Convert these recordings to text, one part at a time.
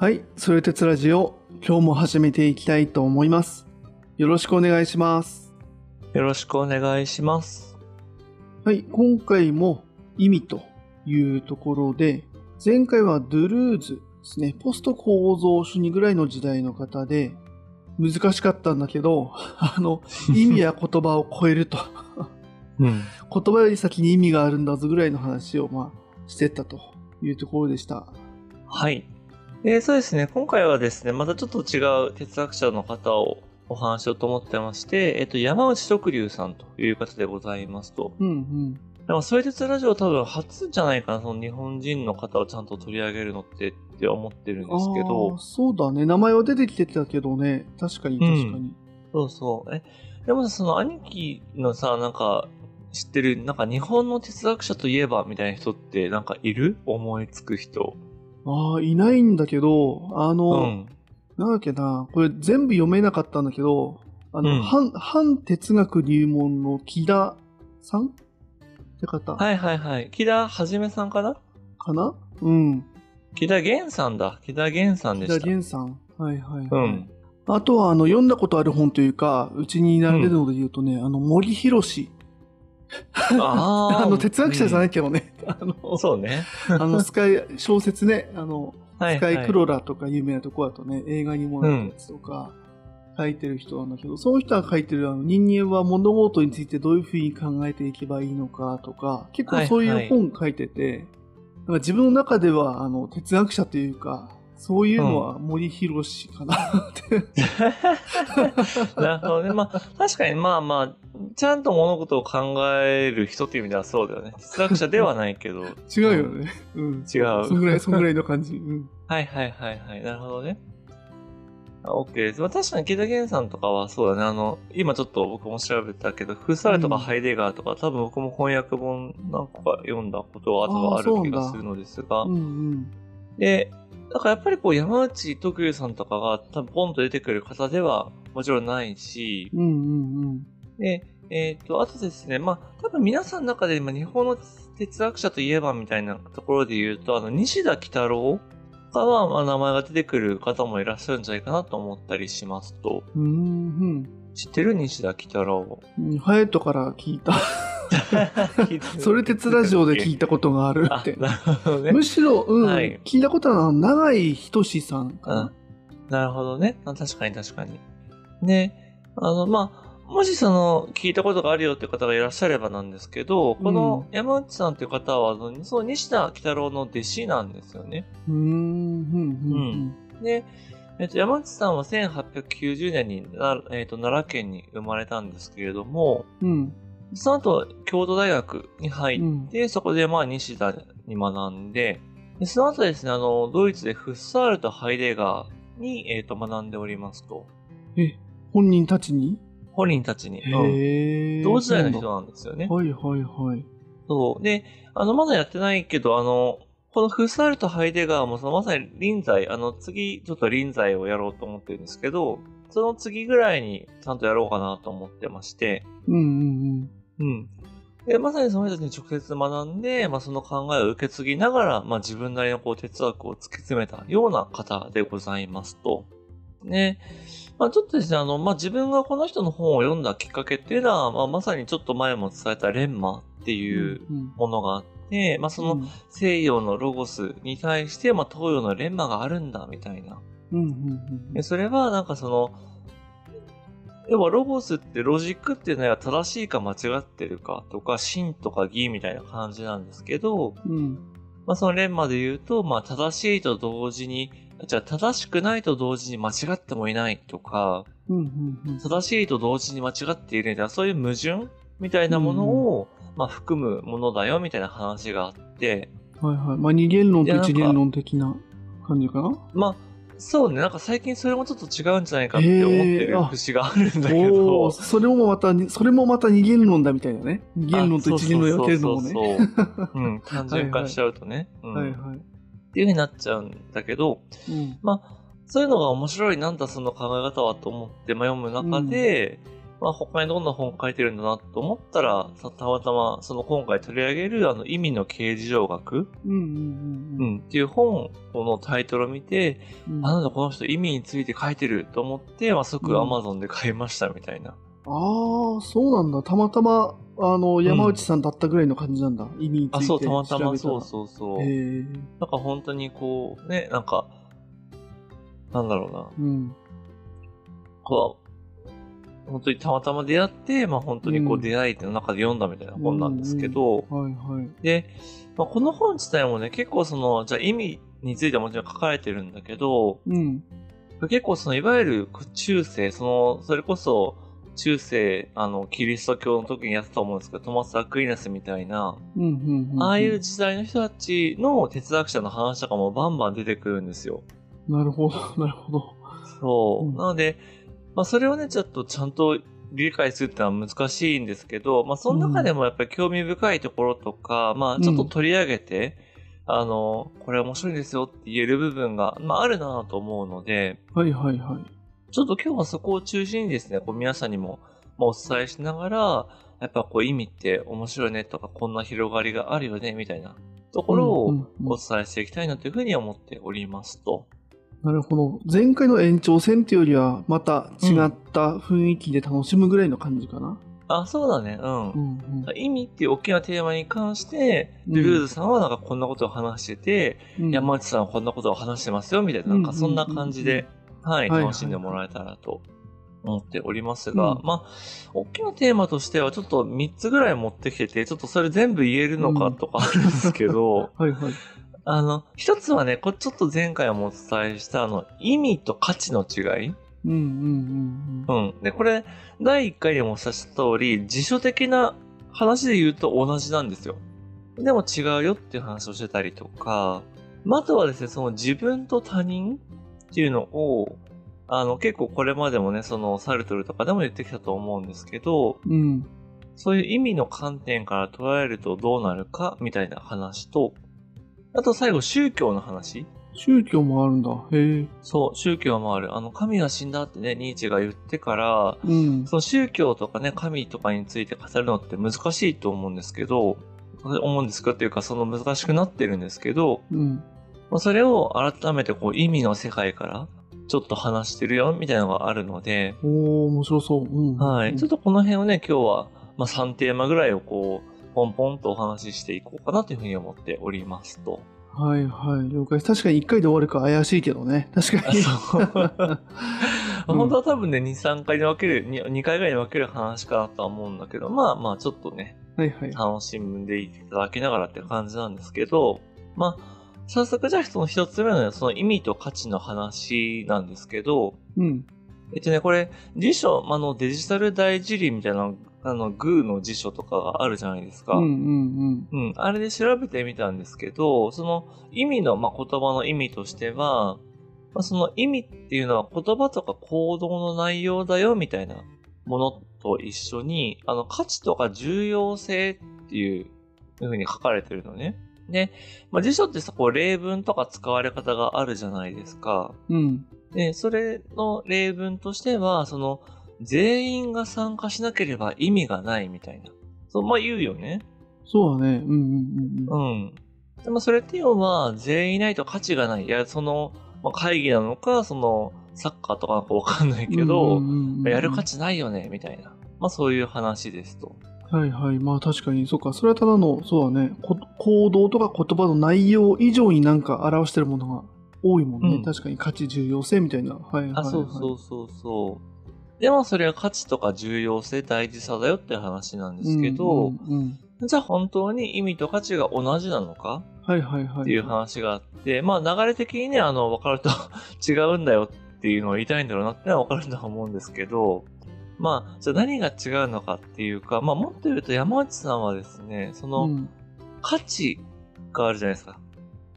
はい、それ鉄ラジオ、今日も始めていきたいと思います。よろしくお願いします。よろしくお願いします。はい、今回も意味というところで、前回はドゥルーズですね、ポスト構造主義ぐらいの時代の方で、難しかったんだけど、あの、意味や言葉を超えると。うん。言葉より先に意味があるんだぞぐらいの話を、まあ、してったというところでした。はい。えーそうですね、今回はですね、またちょっと違う哲学者の方をお話ししようと思ってまして、えっと、山内徳龍さんという方でございますと。うんうん。でも、それ鉄ラジオ多分初じゃないかな、その日本人の方をちゃんと取り上げるのってって思ってるんですけど、そうだね。名前は出てきてたけどね。確かに確かに。そうそう。え、でもさ、その兄貴のさ、なんか、知ってる、なんか日本の哲学者といえばみたいな人ってなんかいる？思いつく人。ああ、いないんだけど、あの、うん。なんだっけな、これ全部読めなかったんだけど、あの、うん反、反哲学入門の木田さん？って方はいはいはい。木田はじめさんかなかな？うん。木田源さんだ。木田源さん木田でした。源さん。はいはい、はい。うん。あとは、あの、読んだことある本というか、うちに並んでるので言うとね、あの、森博氏。あの、哲学者じゃないけどね。あうん の、そうね。あの、スカイ、小説ね、あの、はい、スカイクはい。ロラとか有名なとこだとね、映画にもなったやつとか、書いてる人なんだけど、その人が書いてるあの人間は物事についてどういうふうに考えていけばいいのかとか、結構そういう本書いてて、なんか自分の中ではあの哲学者というか、そういうのは森博氏かなって。なるほどね。まあ、確かにまあまあ、ちゃんと物事を考える人っていう意味ではそうだよね。哲学者ではないけど。違うよね。うん。違うそんぐらい、そんぐらいの感じ。うん。はいはいはいはい。なるほどね。あ OK です。まあ、確かに木田源さんとかはそうだね。あの、今ちょっと僕も調べたけど、フッサールとかハイデガーとか、多分僕も翻訳本何個か読んだことが多分ある気がするのですがう、んで、だからやっぱりこう山内徳裕さんとかが多分ポンと出てくる方ではもちろんないし、うん。うんうんうん。で、えっ、と、あとですね、まあ、多分皆さんの中で今日本の哲学者といえばみたいなところで言うと、あの、西田喜太郎かは、まあ、名前が出てくる方もいらっしゃるんじゃないかなと思ったりしますと、うんうん。知ってる西田喜太郎。うんハヤトから聞いた。それ鉄ラジオで聞いたことがあるあって。なるほどね。むしろ、うん、はい聞いたことは長井仁さんかうんな。なるほどね。あ確かに確かに。で、あの、まあ、もしその、聞いたことがあるよっていう方がいらっしゃればなんですけど、この山内さんっていう方は、その西田喜太郎の弟子なんですよね。うーん、うん、うん。で、えっと、山内さんは1890年にな、えっと、奈良県に生まれたんですけれども、うん、その後、京都大学に入っうん。て、そこでまあ西田に学んで、でその後ですね、あの、ドイツでフッサールとハイデガーに、えっと、学んでおりますと。え、本人たちに？本人たちに。同時代の人なんですよね。はいはいはい。そう。で、あの、まだやってないけど、あの、このフッサールとハイデガーも、そのまさに臨済、あの、次、ちょっと臨済をやろうと思ってるんですけど、その次ぐらいにちゃんとやろうかなと思ってまして、うんうんうん。で、まさにその人たちに直接学んで、まあ、その考えを受け継ぎながら、まあ、自分なりのこう哲学を突き詰めたような方でございますと。ね。まあ、ちょっとですね、あの、まあ、自分がこの人の本を読んだきっかけっていうのは、まあ、まさにちょっと前も伝えたレンマってうん。いううん、ものがあって、まあ、そのうん西洋のロゴスに対して、まあ、東洋のレンマがあるんだ、みたいな。うんうんでそれは、なんかその、要はロゴスってロジックっていうのは正しいか間違ってるかとか、真とか義みたいな感じなんですけど、うん。うん。まあそのレンマで言うと、まあ正しいと同時に、じゃあ正しくないと同時に間違ってもいないとか、うんうんうん。正しいと同時に間違っているみたいな、そういう矛盾みたいなものを、まあ含むものだよみたいな話があって、はいはい。まあ、二元論と一元論的な感じかな？まあ、そうね、なんか最近それもちょっと違うんじゃないかって思ってる節があるんだけおどー、それもまたに、それもまた二元論だみたいなね。二元論と一元論るのもね。そうそうそうそう。うん、単純化しちゃうとね。うんはいはい。っていう風になっちゃうんだけど、うん。まあ、そういうのが面白いなんだその考え方はと思って、まあ、読む中で、まあ、他にどんな本書いてるんだなと思ったら、たたまたま、その今回取り上げる、あの、意味の形状学、うんうんうんうん、っていう本のタイトルを見て、うん。あなんだこの人意味について書いてると思って、まあ、即うん Amazon で買いましたみたいな。ああ、そうなんだ。たまたま、あの、山内さんだったぐらいの感じなんだ。意味についてあ、そう、たまたま、そうそうそう。なんか本当にこう、ね、なんか、なんだろうな。うん。こう、本当にたまたま出会って、まあ本当にこううん出会いの中で読んだみたいな本なんですけど、はいはい。で、まあ、この本自体もね、結構その、じゃあ意味についてはもちろん書かれてるんだけど、うん。結構その、いわゆる中世、その、それこそ、中世、あの、キリスト教の時にやってたと思うんですけど、トマス・アクイナスみたいな、うんうんうん。ああいう時代の人たちの哲学者の話とかもバンバン出てくるんですよ。なるほど、なるほど。そう。うんなので、まあそれをね、ちょっとちゃんと理解するってのは難しいんですけど、まあその中でもやっぱり興味深いところとか、まあちょっと取り上げて、あの、これ面白いですよって言える部分が、まああるなと思うので、はいはいはい。ちょっと今日はそこを中心にですね、こう皆さんにも、まあ、お伝えしながら、やっぱこう意味って面白いねとか、こんな広がりがあるよね、みたいなところをうんうんうんお伝えしていきたいなというふうに思っておりますと。なるほど。前回の延長戦っていうよりは、また違った雰囲気で楽しむぐらいの感じかな。あ、そうだね、うん。うん意味っていう大きなテーマに関して、うんルルーズさんはなんかこんなことを話してて、うん。山内さんはこんなことを話してますよ、みたいな、なんかそんな感じで、はい、はい楽しんでもらえたらと思っておりますが、うんまあ、大きなテーマとしてはちょっと3つぐらい持ってきてて、ちょっとそれ全部言えるのかとかあるんですけど、はいはい。あの、一つはね、これちょっと前回もお伝えした、あの、意味と価値の違い。うんうんうんうん。で、これ、第1回でもお伝えした通り、辞書的な話で言うと同じなんですよ。でも違うよっていう話をしてたりとか、まああとはですね、その自分と他人っていうのを、あの、結構これまでもね、そのサルトルとかでも言ってきたと思うんですけど、うん。うん。そういう意味の観点から捉えるとどうなるかみたいな話と、あと最後宗教の話宗教もあるんだ。へえ。そう、宗教もある。あの、神が死んだってね、ニーチェが言ってから、うん。その宗教とかね、神とかについて語るのって難しいと思うんですけど、思うんですかっていうか、その難しくなってるんですけど、うん。まあ、それを改めてこう意味の世界からちょっと話してるよみたいなのがあるので、おー、面白そう。うん。はい。ちょっとこの辺をね、今日は、まあ、3テーマぐらいをこう、ポンポンとお話ししていこうかなというふうに思っておりますと。はいはい。了解。確かに1回で終わるか怪しいけどね。確かあに。そう うん本当は多分ね、2、3回に分ける、2, 2回ぐらいに分ける話かなとは思うんだけど、まあまあちょっとね、はいはい。楽しんでいただきながらって感じなんですけど、まあ、早速じゃあその一つ目のその意味と価値の話なんですけど、うん。えっとね、これ、辞書、あの、デジタル大辞林みたいな、あの、グーの辞書とかがあるじゃないですか。うんうんうん、あれで調べてみたんですけど、その意味の、まあ、言葉の意味としては、まあ、その意味っていうのは言葉とか行動の内容だよみたいなものと一緒に、あの価値とか重要性っていうふうに書かれてるのね。で、まあ、辞書ってさ、こう例文とか使われ方があるじゃないですか。うん。うん。で、それの例文としては、その、全員が参加しなければ意味がないみたいな。そう、まあ言うよね。そうだね。うんうんうんうん。でもそれって要は、全員いないと価値がない。いや、その、まあ、会議なのか、その、サッカーとかなんかわかんないけど、やる価値ないよね、みたいな。まあそういう話ですと。はいはい。まあ確かに、そうか。それはただの、そうだね。こ行動とか言葉の内容以上になんか表してるものが多いもんね。うん確かに価値重要性みたいな。はいはい、はい。あ、そうそうそうそう。でもそれは価値とか重要性、大事さだよって話なんですけど、うんうんうんじゃあ本当に意味と価値が同じなのかはいはいはい。っていう話があって、まあ流れ的にね、あの、分かると違うんだよっていうのを言いたいんだろうなってのは分かるとは思うんですけど、まあ、じゃあ何が違うのかっていうか、まあもっと言うと山内さんはですね、そのうん価値があるじゃないですか。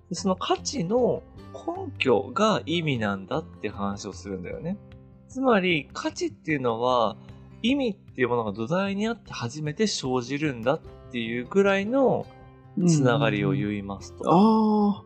でその価値の根拠が意味なんだって話をするんだよね。つまり価値っていうのは意味っていうものが土台にあって初めて生じるんだっていうぐらいのつながりを言いますと。ああ、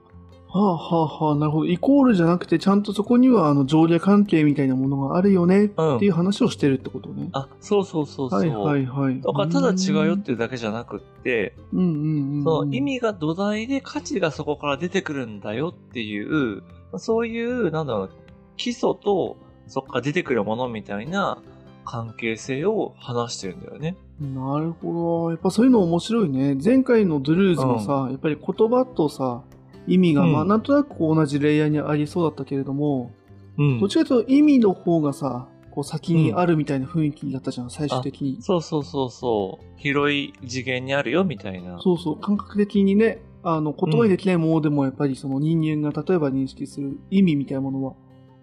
はあはあはあ、なるほど。イコールじゃなくて、ちゃんとそこにはあの上下関係みたいなものがあるよねっていう話をしてるってことね。あ、そうそうそうそう。はいはいはい。だからただ違うよっていうだけじゃなくって、うんうんうん。その意味が土台で価値がそこから出てくるんだよっていう、そういう、なんだろう、基礎とそこから出てくるものみたいな関係性を話してるんだよね。なるほど。やっぱそういうの面白いね。前回のドゥルーズもさ、やっぱり言葉とさ、意味が、うんまあなんとなく同じレイヤーにありそうだったけれども、うんどっちかというと意味の方がさ、こう先にあるみたいな雰囲気だったじゃん、最終的に。そうそうそうそう。広い次元にあるよみたいな。そうそう、感覚的にね、あの、言葉にできないものでもやっぱりその人間が例えば認識する意味みたいなものは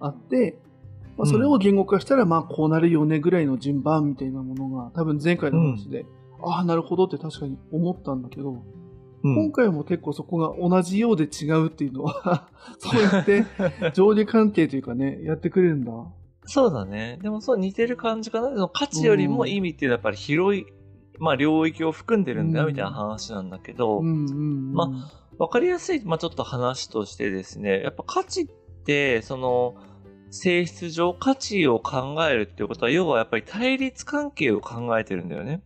あって、まあ、それを言語化したらまあこうなるよねぐらいの順番みたいなものが多分前回の話で、ああ、なるほどって確かに思ったんだけど、うん今回も結構そこが同じようで違うっていうのは、そうやって上下関係というかね、やってくれるんだ。そうだね。でもそう似てる感じかな。その価値よりも意味っていうのはやっぱり広い、まあ領域を含んでるんだようんみたいな話なんだけど。まわかりやすい、まあちょっと話としてですね、やっぱ価値って、その、性質上価値を考えるっていうことは、要はやっぱり対立関係を考えてるんだよね。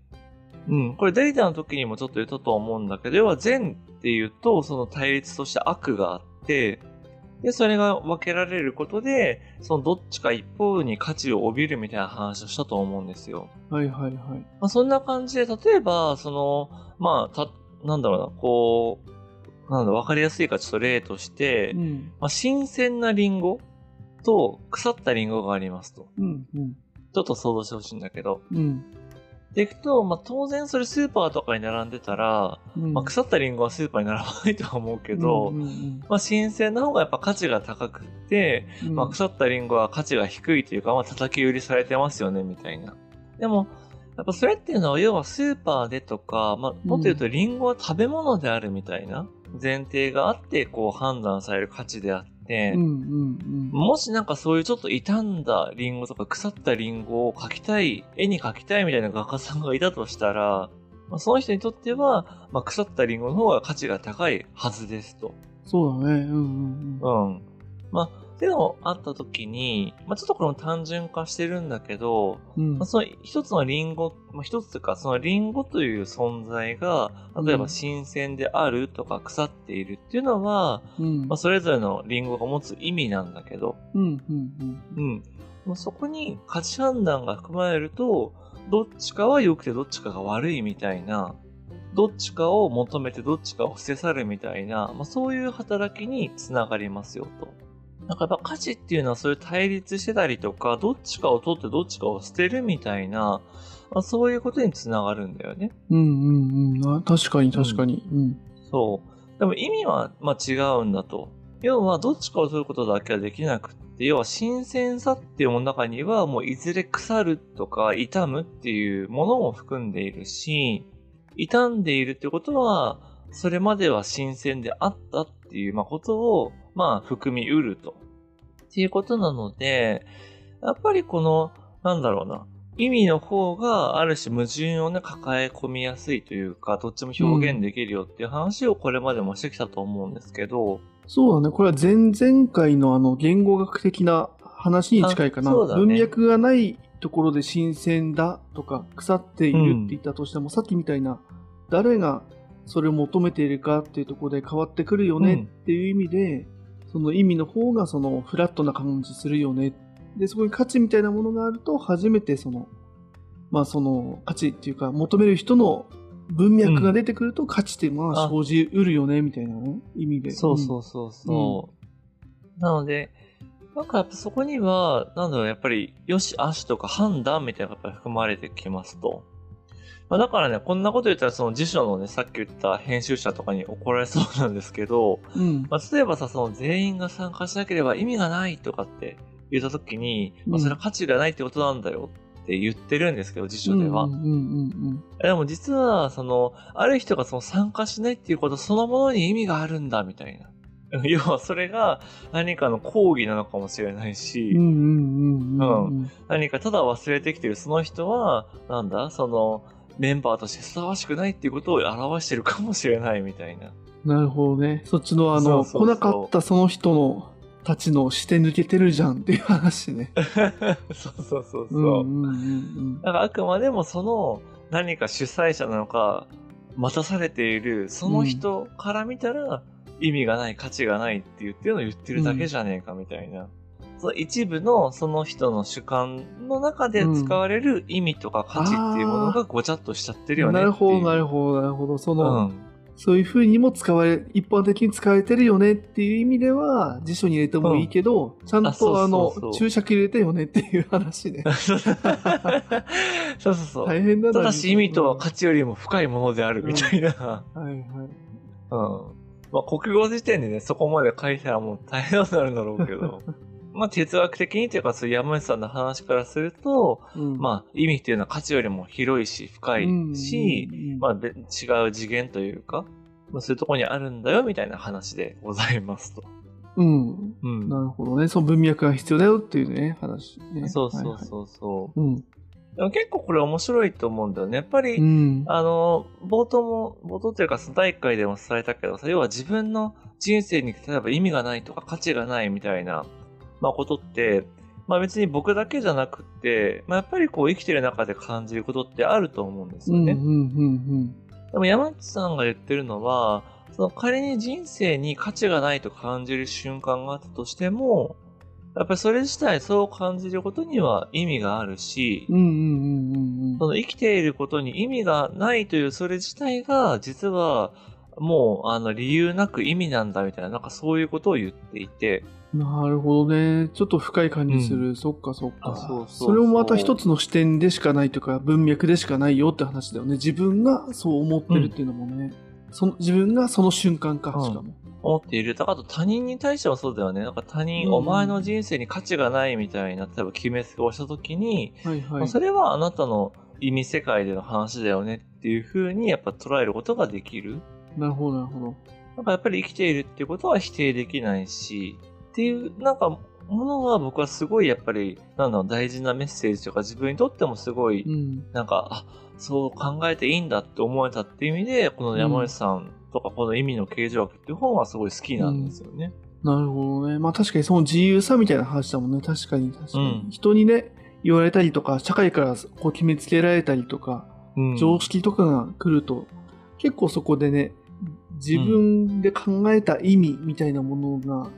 うん。これデータの時にもちょっと言ったと思うんだけど、要は善っていうと、その対立として悪があって、で、それが分けられることで、そのどっちか一方に価値を帯びるみたいな話をしたと思うんですよ。はいはいはい。まあ、そんな感じで、例えば、その、まあ、た、なんだろうな、こう、なんだ、わかりやすいかちょっと例として、うん。まあ、新鮮なリンゴと腐ったリンゴがありますと。うんうん。ちょっと想像してほしいんだけど。うん。でいくと、まあ、当然それスーパーとかに並んでたら、うん。まあ、腐ったリンゴはスーパーに並ばないとは思うけど、うんうんまあ、新鮮な方がやっぱ価値が高くって、うん。まあ、腐ったリンゴは価値が低いというか、まあ、叩き売りされてますよね、みたいな。でも、やっぱそれっていうのは、要はスーパーでとか、まあ、もっと言うとリンゴは食べ物であるみたいな前提があって、こう判断される価値であって、うんうんもしなんかそういうちょっと傷んだリンゴとか腐ったリンゴを描きたい、絵に描きたいみたいな画家さんがいたとしたら、まあ、その人にとっては、まあ、腐ったリンゴの方が価値が高いはずですと。そうだね。うんうんうん。うん。まあ、っていうのもあった時に、まあちょっとこれも単純化してるんだけど、うん。まあ、その一つのリンゴ、まあ、一つというか、そのリンゴという存在が、例えば新鮮であるとか腐っているっていうのは、うん。まあ、それぞれのリンゴが持つ意味なんだけど、うんうんうん。うん。まあ、そこに価値判断が含まれると、どっちかは良くてどっちかが悪いみたいな、どっちかを求めてどっちかを捨て去るみたいな、まあ、そういう働きにつながりますよと。なんかやっぱ価値っていうのはそういう対立してたりとか、どっちかを取ってどっちかを捨てるみたいな、まあ、そういうことにつながるんだよね。うんうんうんあ確かに確かに。うんそう。でも意味は、まあ、違うんだと。要は、どっちかを取ることだけはできなくって、要は新鮮さっていうものの中には、もういずれ腐るとか傷むっていうものも含んでいるし、傷んでいるってことは、それまでは新鮮であったっていう、まあ、ことを、まあ、含みうると。っていうことなので、やっぱりこの、なんだろうな、意味の方がある種矛盾をね、抱え込みやすいというか、どっちも表現できるよっていう話をこれまでもしてきたと思うんですけど、そうだね。これは前々回のあの言語学的な話に近いかな。ね文脈がないところで新鮮だとか腐っているって言ったとしても、さっきみたいな誰がそれを求めているかっていうところで変わってくるよねっていう意味で、その意味の方がそのフラットな感じするよね。で、そこに価値みたいなものがあると初めてその、まあその価値っていうか求める人の文脈が出てくると価値ってまああ生じうるよねみたいなね意味で。そうそうそうそう。なので、なんかやっぱそこには、なんだろう、やっぱり、よし、あしとか判断みたいなのがやっぱり含まれてきますと。まあ、だからね、こんなこと言ったら、その辞書のね、さっき言った編集者とかに怒られそうなんですけど、うん。うん。まあ、例えばさ、その全員が参加しなければ意味がないとかって言ったときに、まあ、それは価値がないってことなんだよって言ってるんですけど、辞書では。うんうんうんでも実は、その、ある人がその参加しないっていうことそのものに意味があるんだ、みたいな。要は、それが何かの講義なのかもしれないし。何かただ忘れてきてるその人は、なんだ、その、メンバーとしてふさわしくないっていうことを表してるかもしれないみたいな。なるほどね。そっちのあの、来なかったその人のたちの視点抜けてるじゃんっていう話ね。そうそうそうそう。だからあくまでもその何か主催者なのか、待たされているその人から見たら意味がない、価値がないって言ってるのを言ってるだけじゃねえかみたいな。その一部のその人の主観の中で使われる意味とか価値っていうものがごちゃっとしちゃってるうん。よねなるほど、なるるほど、なるほど。その、うん。そういうふうにも使われ、一般的に使われてるよねっていう意味では、辞書に入れてもいいけど、ちゃんあそうとあの注釈入れてよねっていう話ね。そうそうそう。大変だな。ただし意味とは価値よりも深いものであるみたいな。はいはい。うん。まあ、国語辞典でね、そこまで書いたらもう大変になるんだろうけど。まあ、哲学的にというか、そういう山内さんの話からすると、うんまあ、意味っていうのは価値よりも広いし、深いし、まあ、べ違う次元というか、まあ、そういうところにあるんだよ、みたいな話でございますと。うん。うん。なるほどね。その文脈が必要だよっていうね、話、ね。そうそうはいはいそうそう。うん。でも結構これ面白いと思うんだよね。やっぱり、うん。あの、冒頭も、冒頭というか、その第1回でも伝えたけどさ、要は自分の人生に例えば意味がないとか価値がないみたいな、まあことって、まあ別に僕だけじゃなくって、まあやっぱりこう生きてる中で感じることってあると思うんですよね。うんうんうんでも山内さんが言ってるのは、その仮に人生に価値がないと感じる瞬間があったとしても、やっぱりそれ自体そう感じることには意味があるし、うん。うんうんうんうんうんその生きていることに意味がないというそれ自体が実はもうあの理由なく意味なんだみたいななんかそういうことを言っていてなるほどね。ちょっと深い感じする。そっかそっか。あそうそうそうそれもまた一つの視点でしかないというか、文脈でしかないよって話だよね。自分がそう思ってるっていうのもね。その自分がその瞬間か、うんしかも。思っている。だからあと他人に対してはそうだよね。なんか他人、うんお前の人生に価値がないみたいな、例えば決めつけをしたときに、はいはい。まあそれはあなたの意味世界での話だよねっていう風にやっぱ捉えることができる。なるほど、なるほど。なんかやっぱり生きているっていうことは否定できないし、っていう、なんか、ものが僕はすごいやっぱり、なんだろう、大事なメッセージとか自分にとってもすごい、うん。なんか、あ、そう考えていいんだって思えたっていう意味で、この山内さんとかこの意味の形状学っていう本はすごい好きなんですよね。なるほどね。まあ確かにその自由さみたいな話だもんね。確かに確かに。うん人にね、言われたりとか、社会からこう決めつけられたりとか、うん常識とかが来ると、結構そこでね、自分で考えた意味みたいなものが、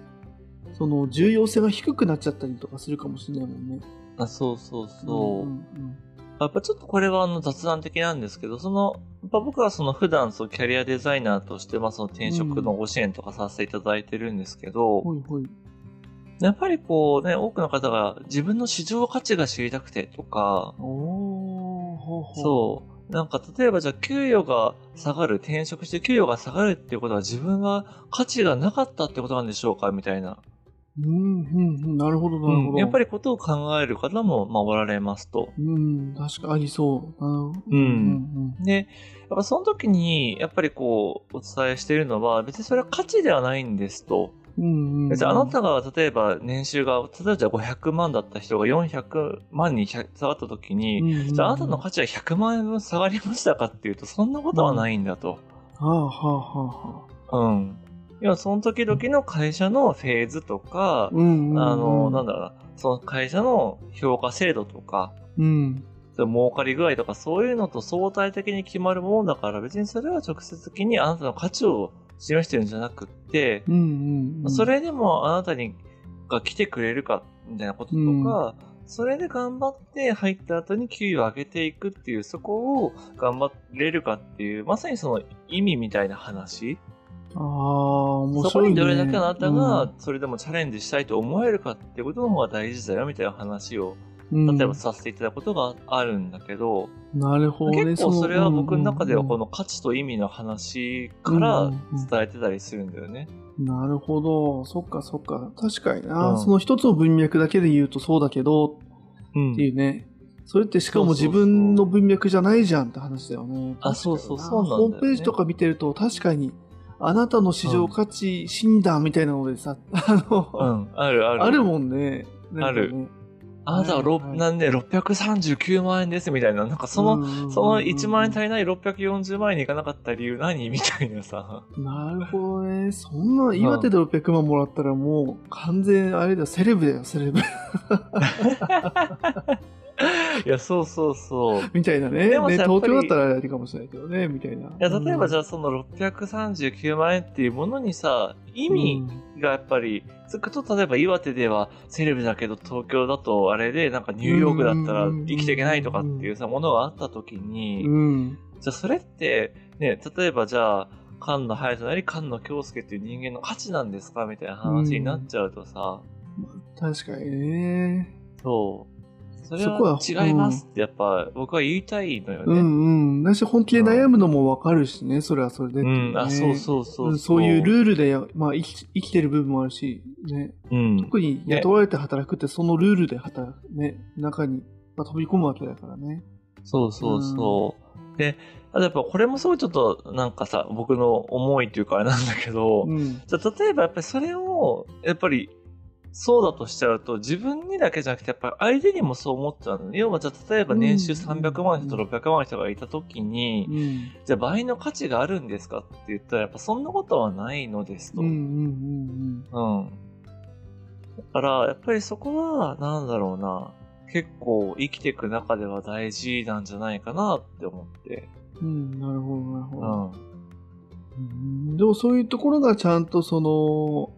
その重要性が低くなっちゃったりとかするかもしれないもんね。あそうそうそう。んんやっぱちょっとこれはあの雑談的なんですけど、その、やっぱ僕はその普段そのキャリアデザイナーとして、まあその転職のご支援とかさせていただいてるんですけど、ほいほい。やっぱりこうね、多くの方が自分の市場価値が知りたくてとか、おー、ほうほう。そう。なんか例えばじゃあ給与が下がる、転職して給与が下がるっていうことは自分が価値がなかったってことなんでしょうかみたいな。う。うん、うん、うん。なるほど、なるほど。うんやっぱりことを考える方も、まあ、おられますと。うん、確かありそう。うん。うんで、やっぱその時に、やっぱりこう、お伝えしているのは、別にそれは価値ではないんですと。うん、うん。あなたが、例えば年収が、例えばじゃあ500万だった人が400万に下がった時に、うん、うんじゃああなたの価値は100万円分下がりましたかっていうと、そんなことはないんだと。はあ、はあ、はあ、はあ。うん。要はその時々の会社のフェーズとか、うん、うん。あの、なんだ。だろうな、その会社の評価制度とか、うん。その儲かり具合とかそういうのと相対的に決まるものだから別にそれは直接的にあなたの価値を示してるんじゃなくって、うん、うん。うんそ、れでもあなたにが来てくれるかみたいなこととか、それで頑張って入った後に給与を上げていくっていうそこを頑張れるかっていうまさにその意味みたいな話ああ、面白い、ね。そこにどれだけあなたうがんそれでもチャレンジしたいと思えるかっていうことの方が大事だよみたいな話をうん例えばさせていただくことがあるんだけど、なるほどね。結構それは僕の中ではこのの価値と意味の話から伝えてたりするんだよね。なるほど。そっかそっか。確かにな。うんその一つの文脈だけで言うとそうだけど、うんっていうね。それってしかも自分の文脈じゃないじゃんって話だよね。あそうそうそうホームページとか見てると確かに、あなたの市場価値診断みたいなのでさ、あの、うん、あるある。あるもんね。なんかねあるあなたは、はいはい、なんで639万円ですみたいな、なんかその、その1万円足りない640万円にいかなかった理由何みたいなさ。なるほどね。そんな、岩手で600万もらったらもう完全、あれだよ、セレブだよ、セレブ。いや、そうそうそう。みたいなね。でもね、東京だったらあれかもしれないけどね、みたいな。いや、例えばじゃあその639万円っていうものにさ、意味がやっぱり、つくと例えば岩手ではセレブだけど東京だとあれでなんかニューヨークだったら生きていけないとかっていうさ、ものがあった時に、じゃあそれって、ね、例えばじゃあ、菅野隼人なり菅野京介っていう人間の価値なんですか？みたいな話になっちゃうとさ、確かにね。そう。それは違いますってやっぱ僕は言いたいのよね。うんうん。だし本気で悩むのもわかるしね、それはそれで、ね、うん、あ、そうそうそうそういうルールで、まあ生き生きてる部分もあるし、ね。うん。特に雇われて働くってそのルールで働く、ね、中に、まあ、飛び込むわけだからね。そうそうそう。うん、で、あとやっぱこれもすごいちょっとなんかさ、僕の思いというかあれなんだけど、うん、じゃ例えばやっぱりそれを、やっぱりそうだとしちゃうと、自分にだけじゃなくて、やっぱり相手にもそう思っちゃうの。要は、じゃあ、例えば年収300万人と600万人がいたときに、うん、じゃあ倍の価値があるんですかって言ったら、やっぱそんなことはないのですと。うん。だから、やっぱりそこは、なんだろうな、結構生きていく中では大事なんじゃないかなって思って。うん、なるほど、なるほど。うん。でもそういうところがちゃんとその、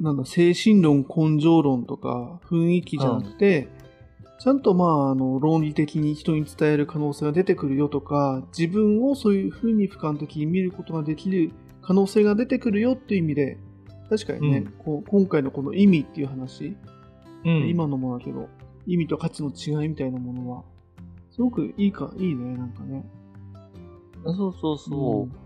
なんだ、精神論、根性論とか雰囲気じゃなくて、ちゃんとまあ、あの、論理的に人に伝える可能性が出てくるよとか、自分をそういうふうに俯瞰的に見ることができる可能性が出てくるよっていう意味で、確かにね、うん、こう今回のこの意味っていう話、うん、今のもだけど、意味と価値の違いみたいなものは、すごくいいか、いいね、なんかね。そうそうそう。うん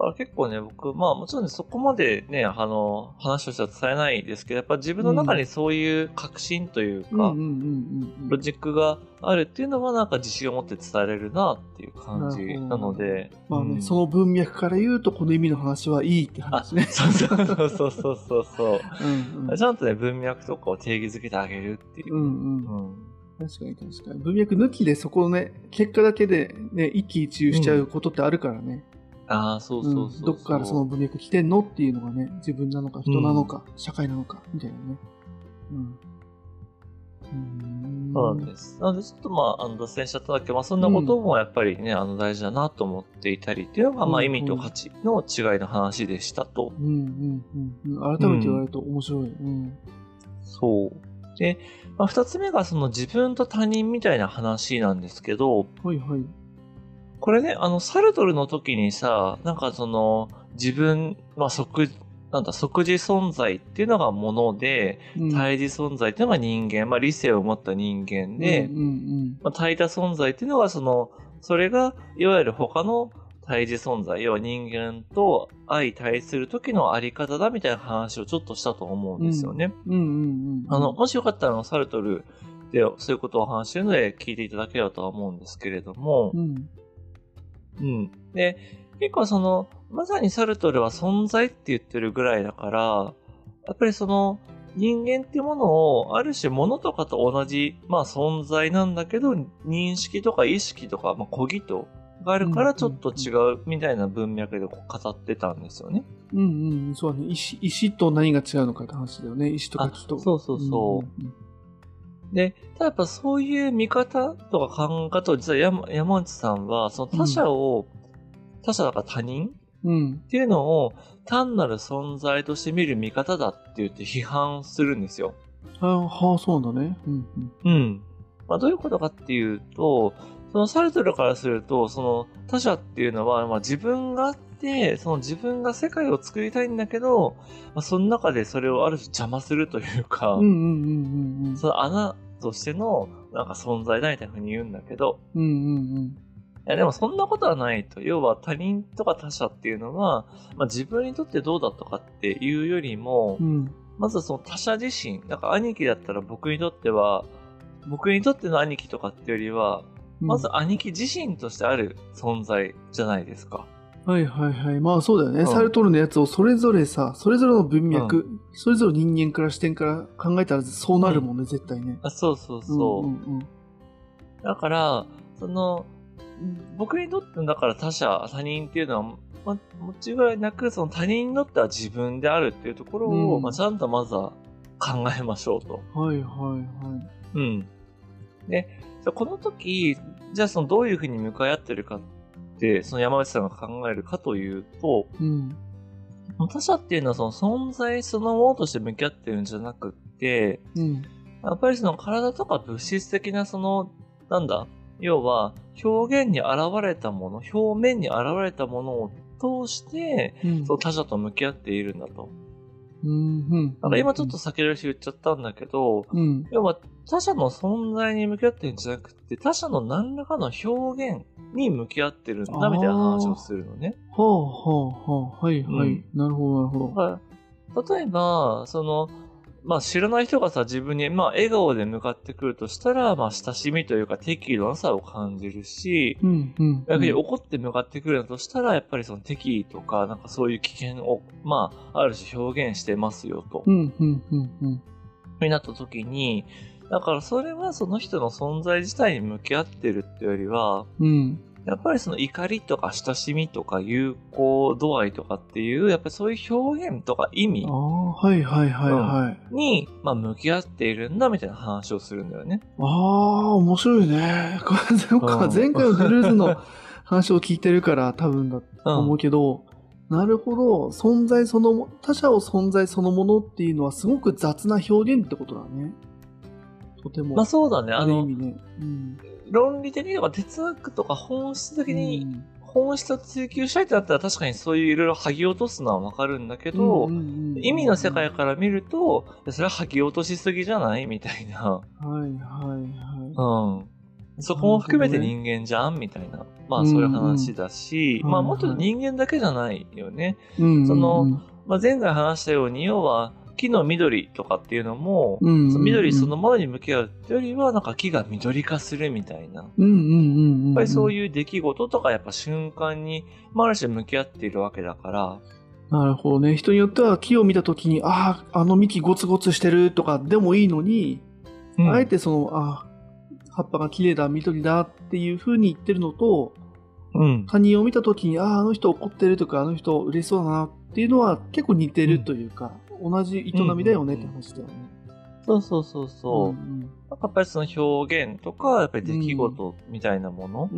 から結構ね、僕、まあもちろん、ね、そこまでね、あの、話としては伝えないですけど、やっぱ自分の中にそういう確信というか、ロジックがあるっていうのはなんか自信を持って伝えれるなっていう感じなので。まあね、うん、その文脈から言うと、この意味の話はいいって話ね。そうそうそうそうそうそう。うんうん、ちゃんとね、文脈とかを定義づけてあげるっていう。うんうん確かに確かに。文脈抜きでそこのね、結果だけでね、一喜一憂しちゃうことってあるからね。ああ、そうそうそうどっからその文脈来てんのっていうのがね、自分なのか、人なのか、うん、社会なのか、みたいなね。うん。うんそうなんです。なので、ちょっとまあ、あの、脱線しちゃっただけ、まあ、そんなこともやっぱりね、うん、あの、大事だなと思っていたりっていうのが、まあ、意味と価値の違いの話でしたと。うん、うん、うん。改めて言われると面白い。うん。そう。で、まあ、二つ目がその自分と他人みたいな話なんですけど、はいはい。これね、あの、サルトルの時にさ、なんかその、自分、まあ、即、なんだ、即時存在っていうのがもので、うん、対峙存在っていうのが人間、まあ、理性を持った人間で、うんうんうん。まあ、対多存在っていうのがその、それが、いわゆる他の対峙存在、要は人間と相対する時のあり方だみたいな話をちょっとしたと思うんですよね。うんうんうんうん、あの、もしよかったら、サルトルでそういうことを話してるので聞いていただければとは思うんですけれども、うん、うん。で、結構その、まさにサルトルは存在って言ってるぐらいだから、やっぱりその、人間っていうものを、ある種物とかと同じ、まあ存在なんだけど、認識とか意識とか、まあ小義とがあるからちょっと違うみたいな文脈で語ってたんですよね。うんうん、そうね。石、石と何が違うのかって話だよね。石とか木と。そうそうそう。うんうんで、ただやっぱそういう見方とか考え方を実は山山内さんは、その他者を、うん、他者だから他人、うん、っていうのを単なる存在として見る見方だって言って批判するんですよ。あはあ、そうだね。うん、うん。うん。まあどういうことかっていうと、そのサルトルからすると、その他者っていうのは、まあ自分があって、その自分が世界を作りたいんだけど、まあその中でそれをある種邪魔するというか、うんうんうんうん、その穴としてのなんか存在だみたいな風に言うんだけど、うんうんうん。いやでもそんなことはないと。要は他人とか他者っていうのは、まあ、自分にとってどうだとかっていうよりも、うん、まずその他者自身、だから兄貴だったら僕にとっては、僕にとっての兄貴とかっていうよりは、まず兄貴自身としてある存在じゃないですか。はいはいはい。まあそうだよね。うんサルトルのやつをそれぞれさ、それぞれの文脈、それぞれ人間から視点から考えたらそうなるもんね、絶対ね。あそうそうそう。んうんだから、その、僕にとってのだから他者、他人っていうのは、ま、間違いなくその他人にとっては自分であるっていうところを、うんまあ、ちゃんとまずは考えましょうと。うん。はいはいはい。うん。で、この時、じゃあそのどういうふうに向かい合ってるかって、その山内さんが考えるかというと、うん。他者っていうのはその存在そのものとして向き合ってるんじゃなくって、うん。やっぱりその体とか物質的なその、なんだ、要は表現に現れたもの、表面に現れたものを通して、うん。そう他者と向き合っているんだと。うん。うん。なんか今ちょっと先出し言っちゃったんだけど、うん。要は他者の存在に向き合ってるんじゃなくて、他者の何らかの表現に向き合ってるんだみたいな話をするのね。はあはあはあ。はいはい。うんなるほどなるほど。はい。例えば、その、まあ知らない人がさ、自分に、まあ笑顔で向かってくるとしたら、まあ親しみというか適度なさを感じるし、うんうん。逆に怒って向かってくるんだとしたら、やっぱりその敵意とか、なんかそういう危険を、まあ、ある種表現してますよと。うんうんうんうん。になった時に、だからそれはその人の存在自体に向き合ってるってよりは、うん。やっぱりその怒りとか親しみとか友好度合いとかっていう、やっぱりそういう表現とか意味ああ、はいはいはいはい。に、まあ向き合っているんだみたいな話をするんだよね。ああ、面白いね。これそうかうん前回のドゥルーズの 話を聞いてるから多分だとうん思う。けど、なるほど。存在そのも、他者を存在そのものっていうのはすごく雑な表現ってことだね。とても。まあそうだね。あの、ね。うん。論理的にとか哲学とか本質的うにん本質を追求したいってなったら確かにそういういろいろ剥ぎ落とすのはわかるんだけど、うんうんうん意味の世界から見ると、それは剥ぎ落としすぎじゃないみたいな。はいはいはい。うん。そこも含めて人間じゃんみたいな。まあそういう話だし、うんうんまあもっと人間だけじゃないよね。うんそのまあ前回話したように、要は木の緑とかっていうのも、うんうんうん緑そのものに向き合うってよりは、なんか木が緑化するみたいな。やっうんうんうんうん。ぱりそうう。いう出来事とかやっぱ瞬間に、まあある種向き合っているわけだから、なるほどね。人によっては木を見たときに、ああ、あの幹ゴツゴツしてるとかでもいいのに、あえてその、あ葉っぱが綺麗だ、緑だっていう風に言ってるのと、うん。他人を見たときに、ああ、あの人怒ってるとか、あの人嬉しそうだなっていうのは結構似てるというか、同じ営みだよねって話だよね。そうそうそうそう。んやっぱりその表現とか、やっぱり出来事みたいなもの。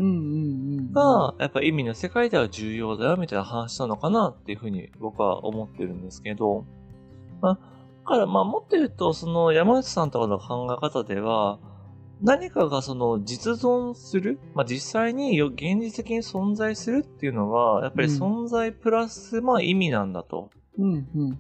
が、やっぱり意味の世界では重要だよみたいな話なのかなっていうふうに僕は思ってるんですけど、まあ、だからまあもっと言うと、その山内さんとかの考え方では、何かがその実存する、まあ実際によ現実的に存在するっていうのは、やっぱり存在プラスまあ意味なんだと。うんうんうん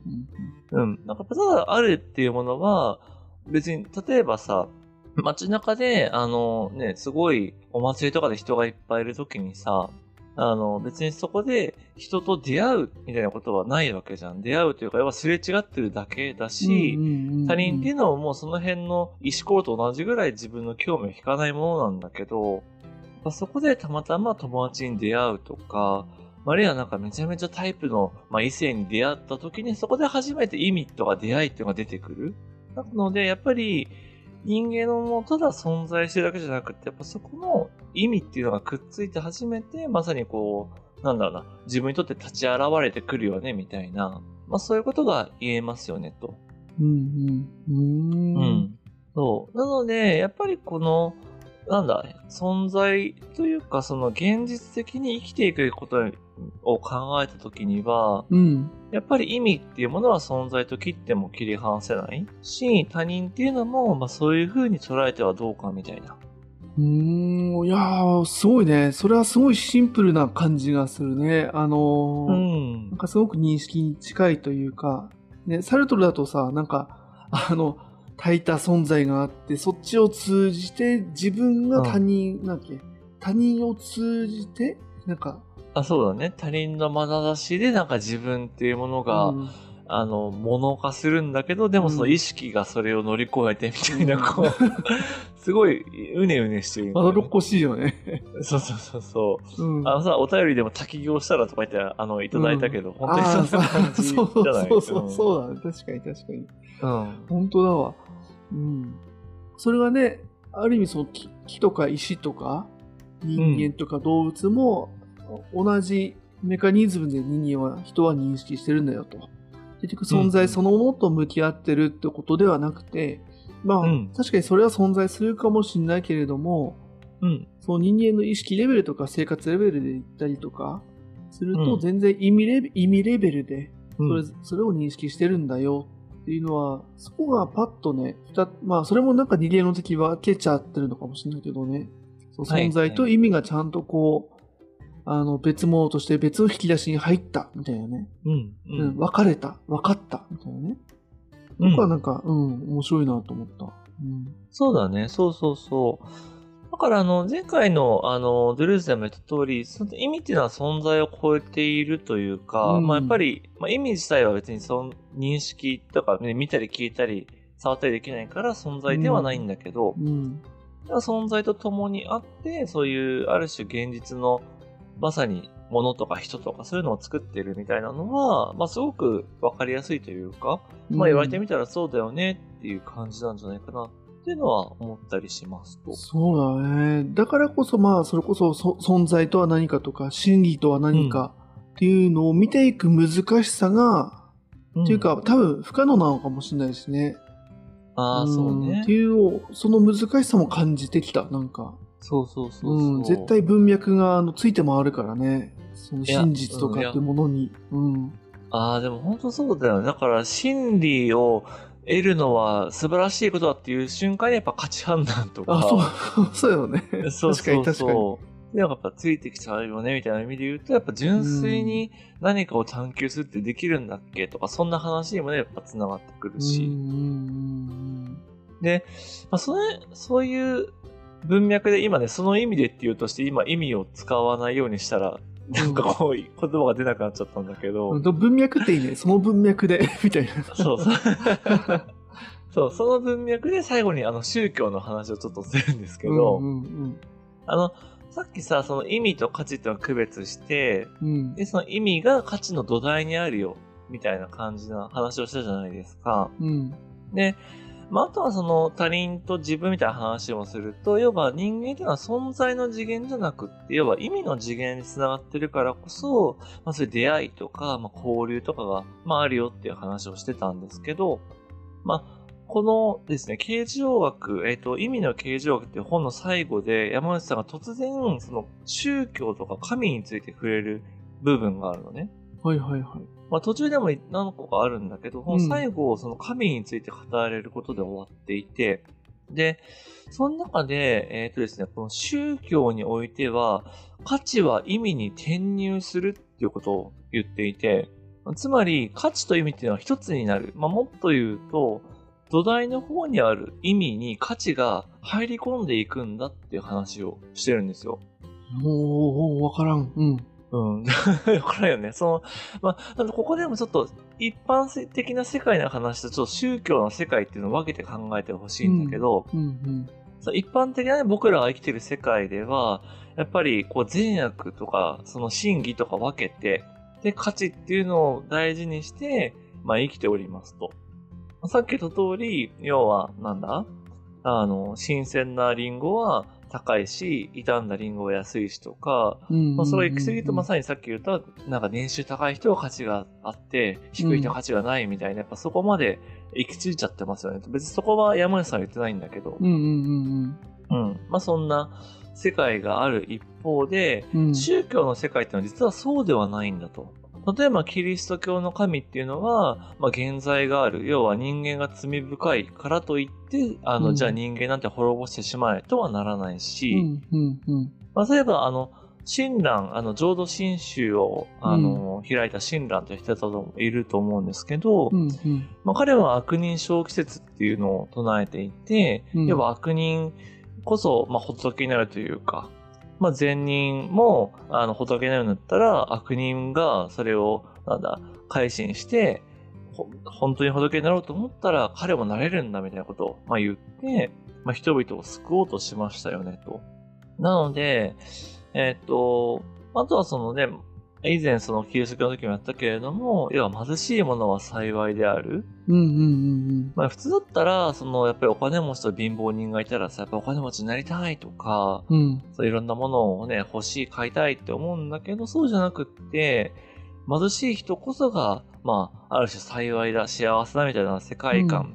うん。なんか、ただあるっていうものは、別に、例えばさ、街中で、あのね、すごいお祭りとかで人がいっぱいいるときにさ、あの、別にそこで人と出会うみたいなことはないわけじゃん。出会うというか、要はすれ違ってるだけだし、他人っていうのはもうその辺の石ころと同じぐらい自分の興味を引かないものなんだけど、まあそこでたまたま友達に出会うとか、あるいはなんかめちゃめちゃタイプの、まあ、異性に出会った時にそこで初めて意味とか出会いっていうのが出てくる。なので、やっぱり人間のもうただ存在してるだけじゃなくて、やっぱそこの意味っていうのがくっついて初めて、まさにこう、なんだろうな、自分にとって立ち現れてくるよね、みたいな。まあそういうことが言えますよね、と。うんうん。うん。うん。そう。なので、やっぱりこの、なんだ、存在というか、その現実的に生きていくことを考えたときには、うん。やっぱり意味っていうものは存在と切っても切り離せないし、他人っていうのも、まあそういう風に捉えてはどうかみたいな。うーん、いやー、すごいね。それはすごいシンプルな感じがするね。あのーうんなん。かすごく認識に近いというか、ね、サルトルだとさ、なんか、あの、炊いた存在があって、そっちを通じて自分が他人、なんだっけ、他人を通じて、なんか、あ、そうだね。他人の眼差しでなんか自分っていうものが、うんあの、物化するんだけど、でもその意識がそれを乗り越えてみたいな、こう、すごい、うねうねしてる、まだろっこしいよね。そうそうそうそうんう。あのさ、お便りでも滝行したらとか言って、あの、いただいたけど、本当にそんな感じじそうそうゃないそうそう、そうだね。確かに確かに。うん。本当だわ。うん。それがね、ある意味その木木とか石とか人間とか動物も同じメカニズムで人間は人は認識してるんだよと。結局存在そのものと向き合ってるってことではなくて、まあ、うん。確かにそれは存在するかもしれないけれども、うん。その人間の意識レベルとか生活レベルで言ったりとかするとうん。全然意味レベ意味レベルでうん。それそれを認識してるんだよっていうのは、そこがパッとね、まあ、それもなんか二芸の時分けちゃってるのかもしれないけどね、存在と意味がちゃんとこう、あの、別物として別の引き出しに入ったみたいなね、うん。ううんん。分かれた、分かったみたいなね。うん僕はなんか、うん、面白いなと思った。うん。そうだね。そうそうそう。だから、あの、前回の、あの、ドゥルーズでも言った通り、その意味っていうのは存在を超えているというか、うんまあ、やっぱり、まあ、意味自体は別にその認識とか、ね、見たり聞いたり、触ったりできないから存在ではないんだけど、うん。存在と共にあって、そういう、ある種現実の、まさに、物とか人とかそういうのを作ってるみたいなのは、まあ、すごくわかりやすいというか、まあ、言われてみたらそうだよねっていう感じなんじゃないかなっていうのは思ったりしますと。そうだね。だからこそ、まあ、それこそそ存在とは何かとか、真理とは何かっていうのを見ていく難しさが、っていうか、多分不可能なのかもしれないですね。ああ、んそうねって。いうその難しさも感じてきた、なんか。そうそうそうそう。うん、絶対文脈があのついて回るからね。その真実とかってものに。うん。ああ、でも本当そうだよね。だから、真理を得るのは素晴らしいことだっていう瞬間にやっぱ価値判断とか。あ、そう、そうよね。そうそう確かに確かに。そう。で、やっぱついてきちゃうよね、みたいな意味で言うと、やっぱ純粋に何かを探求するってできるんだっけとか、そんな話にもね、やっぱ繋がってくるし。で、まあ、それ、そういう文脈で今ね、その意味でっていうとして、今意味を使わないようにしたら、なんかこう、言葉が出なくなっちゃったんだけど、うんうん。文脈っていいね。その文脈で、みたいな。そうそう。そう、その文脈で最後にあの宗教の話をちょっとするんですけど、うんうんあの、さっきさ、その意味と価値っていうのを区別して、うん。うんで、その意味が価値の土台にあるよ、みたいな感じな話をしたじゃないですか。うん。で、まあ、あとはその他人と自分みたいな話をすると、要は人間っていうのは存在の次元じゃなくって、要は意味の次元につながってるからこそ、まあそういう出会いとか、まあ交流とかが、まああるよっていう話をしてたんですけど、まあ、このですね、形状学、えっ、と、意味の形状学っていう本の最後で、山内さんが突然、その宗教とか神について触れる部分があるのね。はいはいはい。まあ途中でも何個かあるんだけど、最後、その神について語られることで終わっていて、で、その中で、えっ、とですね、この宗教においては、価値は意味に転入するっていうことを言っていて、つまり価値と意味っていうのは一つになる。まあ、もっと言うと、土台の方にある意味に価値が入り込んでいくんだっていう話をしてるんですよ。おーおーわからん。うん。うん。わからんよね。その、まあ、ここでもちょっと一般的な世界の話とちょっと宗教の世界っていうのを分けて考えてほしいんだけど、うんうん。そう一般的なね、僕らが生きてる世界では、やっぱりこう善悪とか、その真偽とか分けて、で、価値っていうのを大事にして、まあ生きておりますと。さっき言った通り、要は、なんだ？あの、新鮮なリンゴは高いし、傷んだリンゴは安いしとか、うんまあ、それが行き過ぎるとまさにさっき言った、なんか年収高い人は価値があって、低い人は価値がないみたいな、やっぱそこまで行き着いちゃってますよね。別にそこは山根さんは言ってないんだけど、うんうんうん。まあそんな世界がある一方で。宗教の世界ってのは実はそうではないんだと。例えばキリスト教の神っていうのは、まあ現在がある。要は人間が罪深いからといって、あの、うんじゃあ人間なんて滅ぼしてしまえとはならないし、うんうんうん。まあ、例えば、あの、親鸞、あの、浄土真宗を、あの、開いた親鸞という人もいると思うんですけど、うんうん。まあ、彼は悪人小季節っていうのを唱えていて、うん要は悪人こそ、まあ、仏になるというか、まあ、善人も、あの、仏のようになったら、悪人がそれを、なんだ、改心して、本当に仏になろうと思ったら彼もなれるんだみたいなことを、まあ、言って、まあ、人々を救おうとしましたよねと。なので、えっ、と、あとはそのね、以前そのキリスト教の時もやったけれども、要は貧しいものは幸いである。うんうんうんうん。まあ普通だったら、そのやっぱりお金持ちと貧乏人がいたらさ、やっぱお金持ちになりたいとか、うん、そういろんなものをね、欲しい、買いたいって思うんだけど、そうじゃなくって、貧しい人こそが、まあ、ある種幸いだ、幸せだみたいな世界観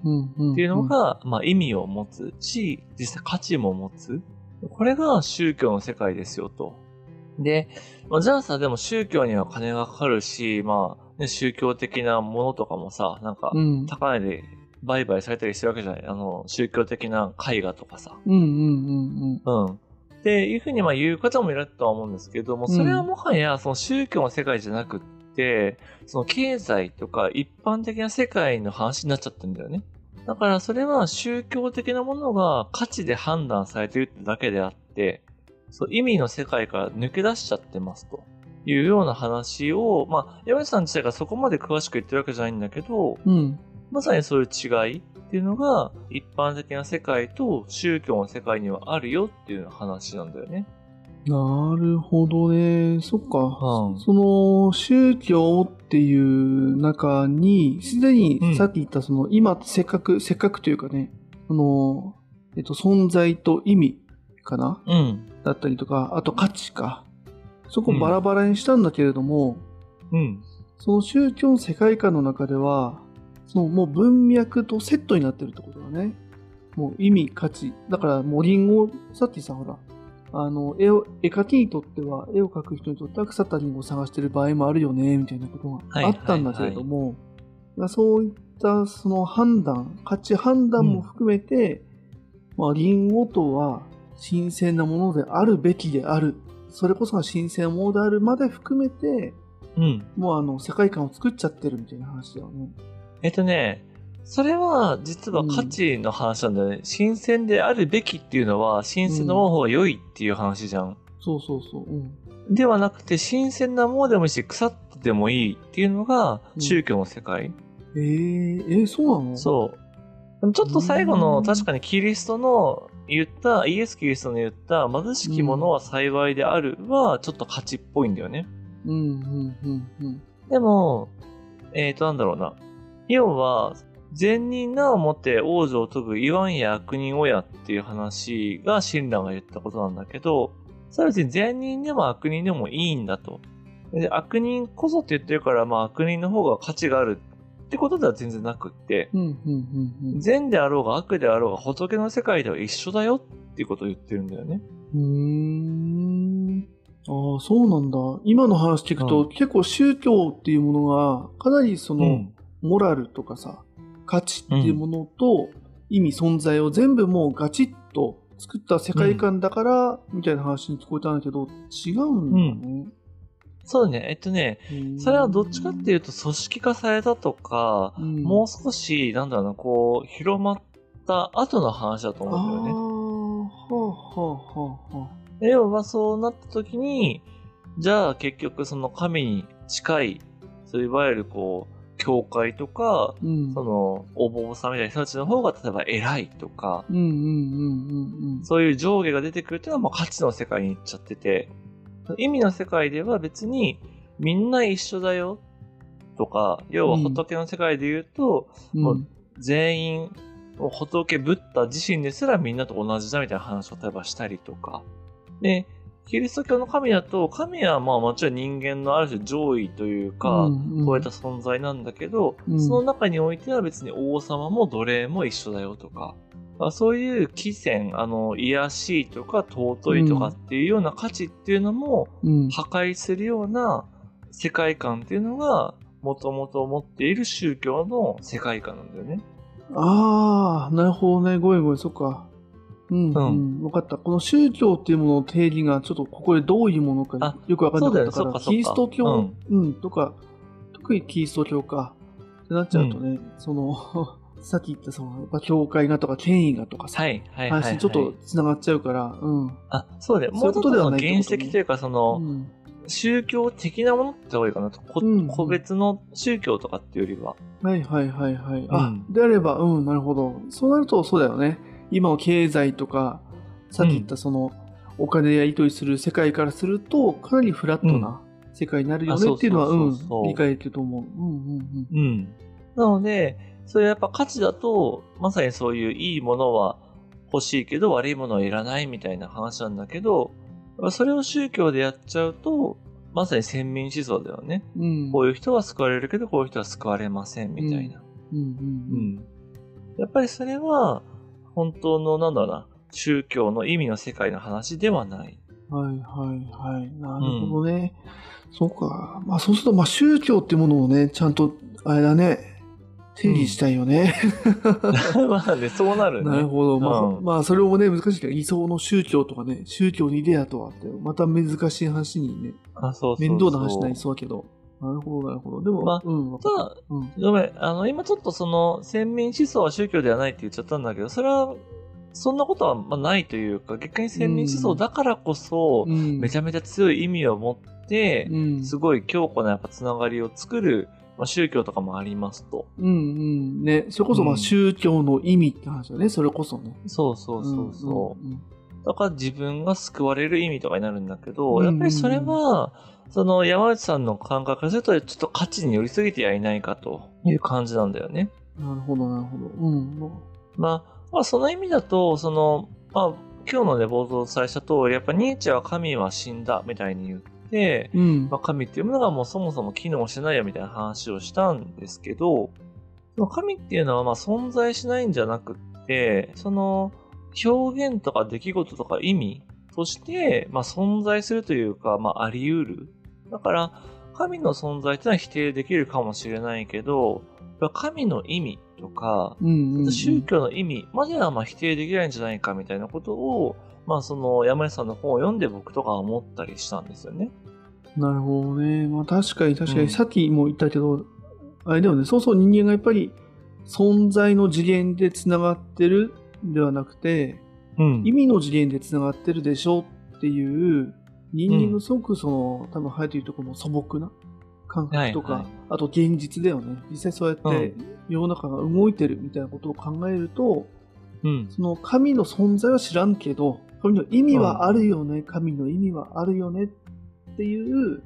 っていうのが、まあ意味を持つし、実際価値も持つ。これが宗教の世界ですよと。で、まあ、じゃあさ、でも宗教には金がかかるし、まあ、ね、宗教的なものとかもさ、なんか、高値で売買されたりしてるわけじゃない、あの、宗教的な絵画とかさ。うんうんうんうん。うん。っていうふうにまあ言う方もいるとは思うんですけども、それはもはやその宗教の世界じゃなくって、その経済とか一般的な世界の話になっちゃってるんだよね。だからそれは宗教的なものが価値で判断されてるってだけであって、そう意味の世界から抜け出しちゃってますというような話を、まあ、山内さん自体がそこまで詳しく言ってるわけじゃないんだけど、うん、まさにそういう違いっていうのが一般的な世界と宗教の世界にはあるよっていう話なんだよね。なるほどね。そっか。うん、その宗教っていう中に、すでにさっき言ったその、うん、今、せっかく、せっかくというかね、その、えっと、存在と意味かな、うん、だったりとか、あと価値か。そこバラバラにしたんだけれども、うん、その宗教の世界観の中では、そのもう文脈とセットになってるってことだね。もう意味、価値。だからもうリンゴ、さっきさ、ほら、あの、絵を、絵描きにとっては、絵を描く人にとっては腐ったリンゴを探してる場合もあるよね、みたいなことがあったんだけれども、はいはいはい、そういったその判断、価値判断も含めて、うん、まあ、リンゴとは新鮮なものであるべきである。それこそが新鮮なものであるまで含めて、うん。もうあの、世界観を作っちゃってるみたいな話だよね。えっとね、それは実は価値の話なんだよね。うん、新鮮であるべきっていうのは、新鮮なもの方が良いっていう話じゃん。うん、そうそうそう。うん。ではなくて、新鮮なものでもいいし、腐っててもいいっていうのが宗教の世界。うん、えー、えー、そうなの？そう。ちょっと最後の確かにキリストの言った、イエス・キリストの言った貧しき者は幸いであるはちょっと価値っぽいんだよね。うん、うん、うん、うん。でも、えっ、ー、と、なんだろうな。要は、善人なをもって王女を解く言わんや悪人親っていう話が親鸞が言ったことなんだけど、それは別に善人でも悪人でもいいんだと。で悪人こそって言ってるから、まあ悪人の方が価値があるってことでは全然なくって、善であろうが悪であろうが仏の世界では一緒だよっていうことを言ってるんだよね。うーん。ああ、そうなんだ。今の話聞くと、うん、結構宗教っていうものが、かなりその、うん、モラルとかさ、価値っていうものと、意味、存在を全部もうガチッと作った世界観だから、みたいな話に聞こえたんだけど、違うんだね。そうね、えっとね、それはどっちかっていうと組織化されたとか、うん、もう少し、なんだろうな、こう、広まった後の話だと思うんだよね。はあ、はあ、はあ、はあ。要はそうなった時に、じゃあ結局その神に近い、そういわゆるこう、教会とか、うん、その、お坊さんみたいな人たちの方が、例えば偉いとか、そういう上下が出てくるっていうのはもう価値の世界に行っちゃってて、意味の世界では別にみんな一緒だよとか、要は仏の世界で言うと、うん、もう全員、仏、ブッダ自身ですらみんなと同じだみたいな話を例えばしたりとか。で、キリスト教の神だと、神はまあもちろん人間のある種上位というか、超えた存在なんだけど、うん、その中においては別に王様も奴隷も一緒だよとか、あそういう貴賤、あの、癒しいとか尊いとかっていうような価値っていうのも、破壊するような世界観っていうのが、もともと持っている宗教の世界観なんだよね。ああ、なるほどね。ごめんごめん、そっか。うん、うん。分かった。この宗教っていうものの定義が、ちょっとここでどういうものかよく分かんなかったから、キリスト教、うん、うん、とか、特にキリスト教か、ってなっちゃうとね、うん、その さっき言ったその、やっぱ教会がとか権威がとかさ、はい、はい、はい。ちょっと繋がっちゃうから、うん。あ、そうだよ。もうちょっと原石というか、その、うん、宗教的なものって多いかなと、こうんうん個別の宗教とかっていうよりは。はいはいはいはい。あ、うんであれば、うん、なるほど。そうなるとそうだよね。今の経済とか、さっき言ったその、お金やり取りする世界からすると、かなりフラットな世界になるよあねっていうのは、そうん、う理解できると思う。うんうんうん。なので、それやっぱ価値だと、まさにそういういいものは欲しいけど悪いものはいらないみたいな話なんだけど、それを宗教でやっちゃうと、まさに先民思想だよね。うん。うん。こういう人は救われるけど、こういう人は救われませんみたいな。うんうんううん。ん。やっぱりそれは、本当の、なんだろうな、宗教の意味の世界の話ではない。はいはいはい。なるほどね。そうか。まあそうすると、まあ宗教っていうものをね、ちゃんと、あれだね、定義したいよね。まあね、そうなるね。なるほど。まあ、うんまあ、それもね、難しいけど、理想の宗教とかね、宗教にイデアとはって、また難しい話にね、あ、そうそうそう面倒な話になりそうだけど。なるほど、なるほど。でも、まあうん、ただ、うん。ごめん、あの、今ちょっとその、先民思想は宗教ではないって言っちゃったんだけど、それは、そんなことはまあないというか、逆に先民思想だからこそ、うん、めちゃめちゃ強い意味を持って、うん、すごい強固なやっぱつながりを作る、まあ、宗教とかもありますと。うん、うん。ね、それこそ、まあ、うん宗教の意味って話だね、それこそね。そうそうそうそう。だから自分が救われる意味とかになるんだけど、うんやっぱりそれは、その山内さんの感覚からすると、ちょっと価値に寄りすぎてはいないかという感じなんだよね。なるほど、なるほど。うん。まあ、まあ、その意味だと、その、まあ、今日のね、冒頭お伝えした通り、やっぱニーチェは神は死んだみたいに言って、うん。まあ、神っていうものがもうそもそも機能してないよみたいな話をしたんですけど、その神っていうのはまあ存在しないんじゃなくって、その表現とか出来事とか意味として、まあ、存在するというか、まあ、あり得る。だから、神の存在っていうのは否定できるかもしれないけど、神の意味とか、うんうんうん。宗教の意味まではまあ否定できないんじゃないかみたいなことを、まあその山根さんの本を読んで僕とかは思ったりしたんですよね。なるほどね。まあ確かに確かに、うんさっきも言ったけど、あれだよね、そうそう人間がやっぱり存在の次元でつながってるんではなくて、うん意味の次元でつながってるでしょっていう、人間のすごくその、多分ハヤト言うとこの素朴な感覚とか、はいはいあと現実だよね。実際そうやって世の中が動いてるみたいなことを考えると、うん。その神の存在は知らんけど、神の意味はあるよね、神の意味はあるよねっていう、